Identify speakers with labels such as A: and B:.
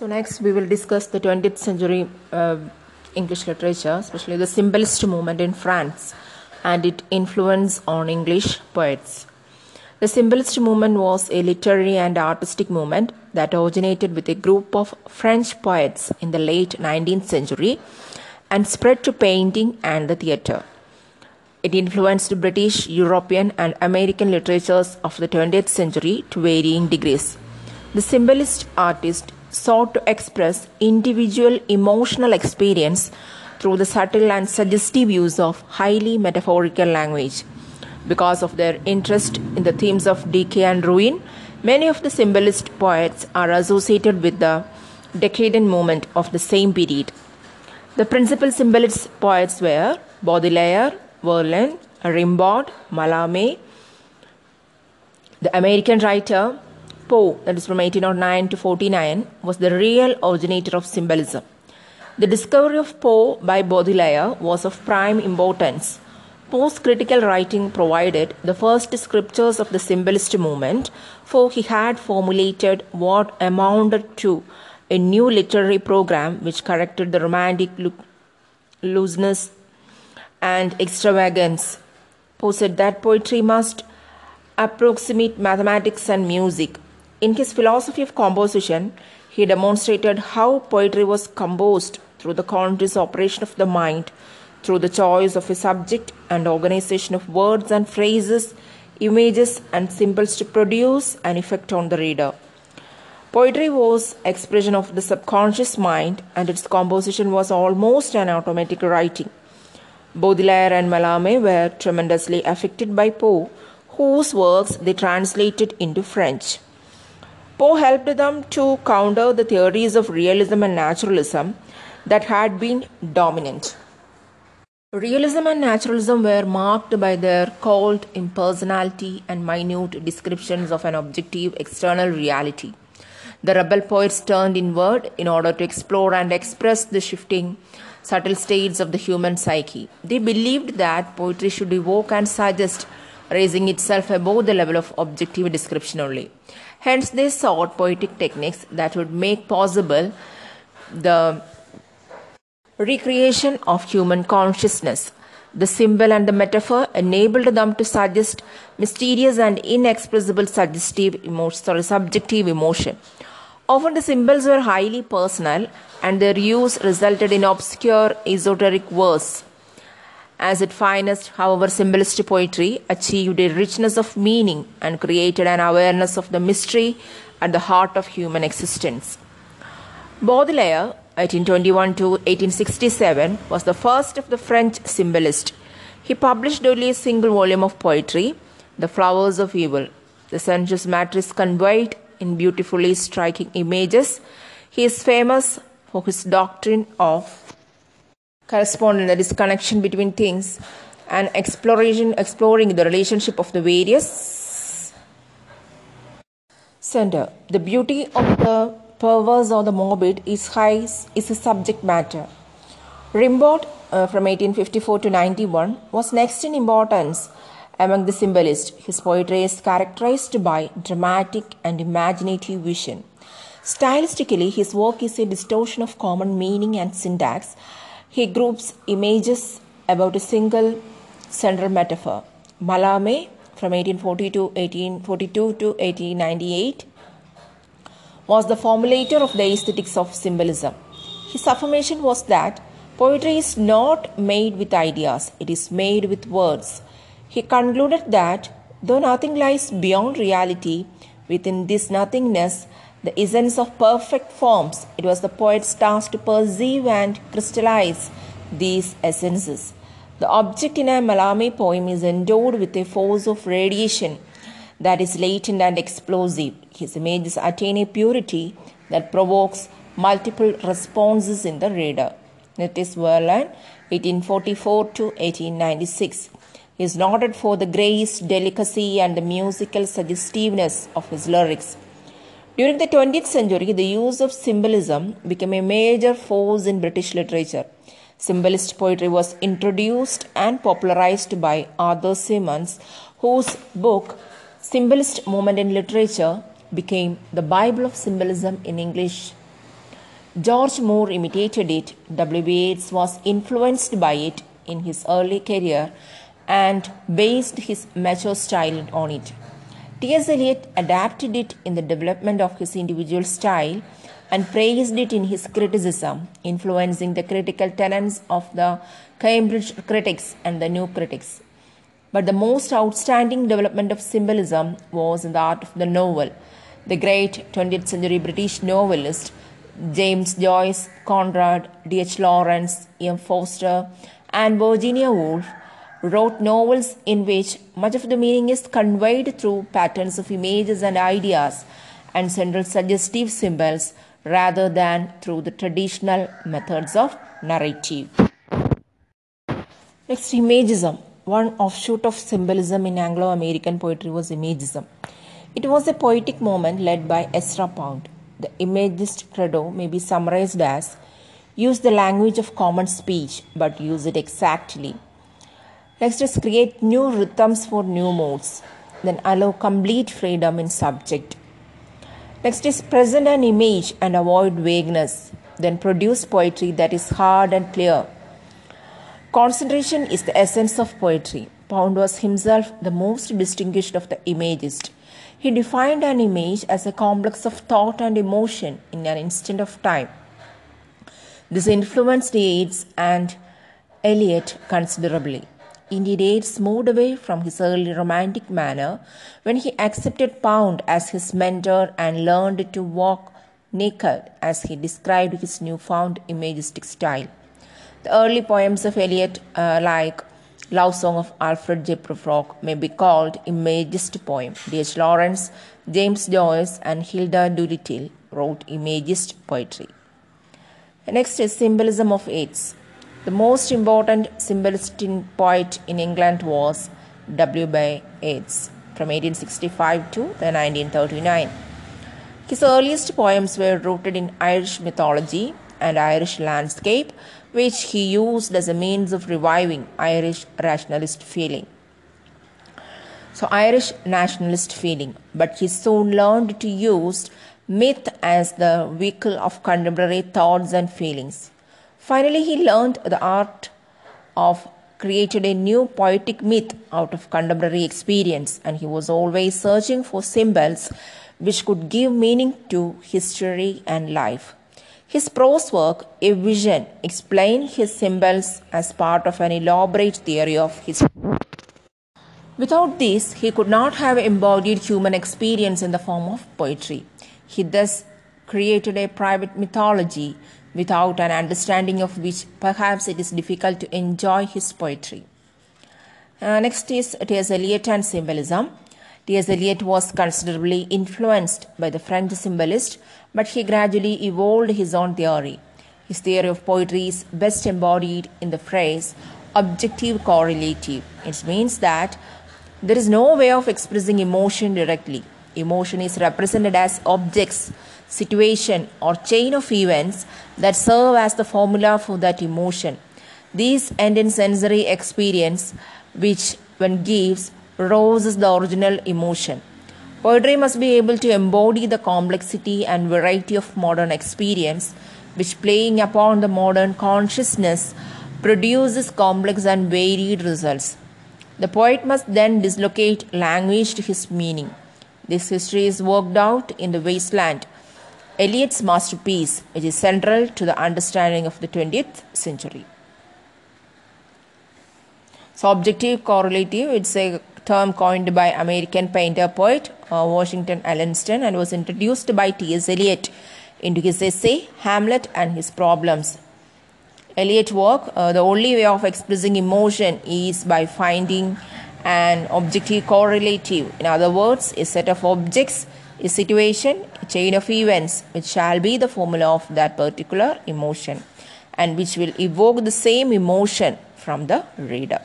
A: So, next we will discuss the 20th century uh, English literature, especially the symbolist movement in France and its influence on English poets. The symbolist movement was a literary and artistic movement that originated with a group of French poets in the late 19th century and spread to painting and the theatre. It influenced British, European, and American literatures of the 20th century to varying degrees. The symbolist artist sought to express individual emotional experience through the subtle and suggestive use of highly metaphorical language. Because of their interest in the themes of decay and ruin, many of the symbolist poets are associated with the decadent movement of the same period. The principal symbolist poets were Baudelaire, Verlaine, Rimbaud, Mallarmé. The American writer Poe, that is from 1809 to 49, was the real originator of symbolism. The discovery of Poe by Baudelaire was of prime importance. Poe's critical writing provided the first scriptures of the symbolist movement, for he had formulated what amounted to a new literary program which corrected the romantic looseness and extravagance. Poe said that poetry must approximate mathematics and music. In his philosophy of composition, he demonstrated how poetry was composed through the conscious operation of the mind, through the choice of a subject and organization of words and phrases, images and symbols to produce an effect on the reader. Poetry was expression of the subconscious mind and its composition was almost an automatic writing. Baudelaire and Mallarmé were tremendously affected by Poe, whose works they translated into French. Poe helped them to counter the theories of realism and naturalism that had been dominant. Realism and naturalism were marked by their cold impersonality and minute descriptions of an objective external reality. The rebel poets turned inward in order to explore and express the shifting subtle states of the human psyche. They believed that poetry should evoke and suggest, raising itself above the level of objective description only. Hence, they sought poetic techniques that would make possible the recreation of human consciousness. The symbol and the metaphor enabled them to suggest mysterious and inexpressible suggestive emotion, sorry, subjective emotion. Often the symbols were highly personal and their use resulted in obscure esoteric verse. As its finest, however, symbolist poetry achieved a richness of meaning and created an awareness of the mystery at the heart of human existence. Baudelaire, 1821 to 1867, was the first of the French symbolists. He published only a single volume of poetry, The Flowers of Evil. The sensuous matrix conveyed in beautifully striking images. He is famous for his doctrine of correspondence, that is, connection between things, and exploration, exploring the relationship of the various center. The beauty of the perverse or the morbid is high, is a subject matter. Rimbaud, uh, from 1854 to 91, was next in importance among the symbolists. His poetry is characterized by dramatic and imaginative vision. Stylistically, his work is a distortion of common meaning and syntax. He groups images about a single central metaphor. Mallarmé, from 1840 to 1842 to 1898, was the formulator of the aesthetics of symbolism. His affirmation was that poetry is not made with ideas, it is made with words. He concluded that though nothing lies beyond reality, within this nothingness the essence of perfect forms. It was the poet's task to perceive and crystallize these essences. The object in a Mallarmé poem is endowed with a force of radiation that is latent and explosive. His images attain a purity that provokes multiple responses in the reader. It is Verlaine, 1844 to 1896. He is noted for the grace, delicacy, and the musical suggestiveness of his lyrics. During the 20th century, the use of symbolism became a major force in British literature. Symbolist poetry was introduced and popularized by Arthur Symons, whose book Symbolist Movement in Literature became the Bible of Symbolism in English. George Moore imitated it. W.B. Yeats was influenced by it in his early career and based his mature style on it. T.S. Eliot adapted it in the development of his individual style and praised it in his criticism, influencing the critical tenets of the Cambridge critics and the New critics. But the most outstanding development of symbolism was in the art of the novel. The great 20th century British novelist James Joyce, Conrad, D.H. Lawrence, E.M. Forster, and Virginia Woolf wrote novels in which much of the meaning is conveyed through patterns of images and ideas and central suggestive symbols rather than through the traditional methods of narrative. Next, Imagism. One offshoot of symbolism in Anglo American poetry was Imagism. It was a poetic movement led by Ezra Pound. The Imagist credo may be summarized as use the language of common speech but use it exactly. Next is create new rhythms for new modes, then allow complete freedom in subject. Next is present an image and avoid vagueness, then produce poetry that is hard and clear. Concentration is the essence of poetry. Pound was himself the most distinguished of the imagists. He defined an image as a complex of thought and emotion in an instant of time. This influenced Yeats and Eliot considerably. Indeed, Yeats moved away from his early romantic manner when he accepted Pound as his mentor and learned to walk naked as he described his newfound imagistic style. The early poems of Eliot, uh, like Love Song of Alfred J. Prufrock, may be called imagist poem. D.H. Lawrence, James Joyce, and Hilda Doolittle wrote imagist poetry. Next is symbolism of Yeats. The most important symbolist poet in England was W. B. Yeats from 1865 to the 1939. His earliest poems were rooted in Irish mythology and Irish landscape, which he used as a means of reviving Irish rationalist feeling. So, Irish nationalist feeling, but he soon learned to use myth as the vehicle of contemporary thoughts and feelings. Finally, he learned the art of created a new poetic myth out of contemporary experience and he was always searching for symbols which could give meaning to history and life. His prose work, A Vision, explained his symbols as part of an elaborate theory of history. Without this, he could not have embodied human experience in the form of poetry. He thus created a private mythology without an understanding of which perhaps it is difficult to enjoy his poetry. Uh, next is T.S. Eliot and symbolism. T.S. Eliot was considerably influenced by the French symbolist, but he gradually evolved his own theory. His theory of poetry is best embodied in the phrase objective correlative. It means that there is no way of expressing emotion directly. Emotion is represented as objects situation, or chain of events that serve as the formula for that emotion. These end in sensory experience, which, when gives, roses the original emotion. Poetry must be able to embody the complexity and variety of modern experience, which, playing upon the modern consciousness, produces complex and varied results. The poet must then dislocate language to his meaning. This history is worked out in The Wasteland, Eliot's masterpiece, which is central to the understanding of the 20th century. So, objective correlative, it's a term coined by American painter poet uh, Washington Allston and was introduced by T.S. Eliot into his essay Hamlet and His Problems. Eliot work, uh, the only way of expressing emotion is by finding an objective correlative. In other words, a set of objects a situation, a chain of events, which shall be the formula of that particular emotion and which will evoke the same emotion from the reader.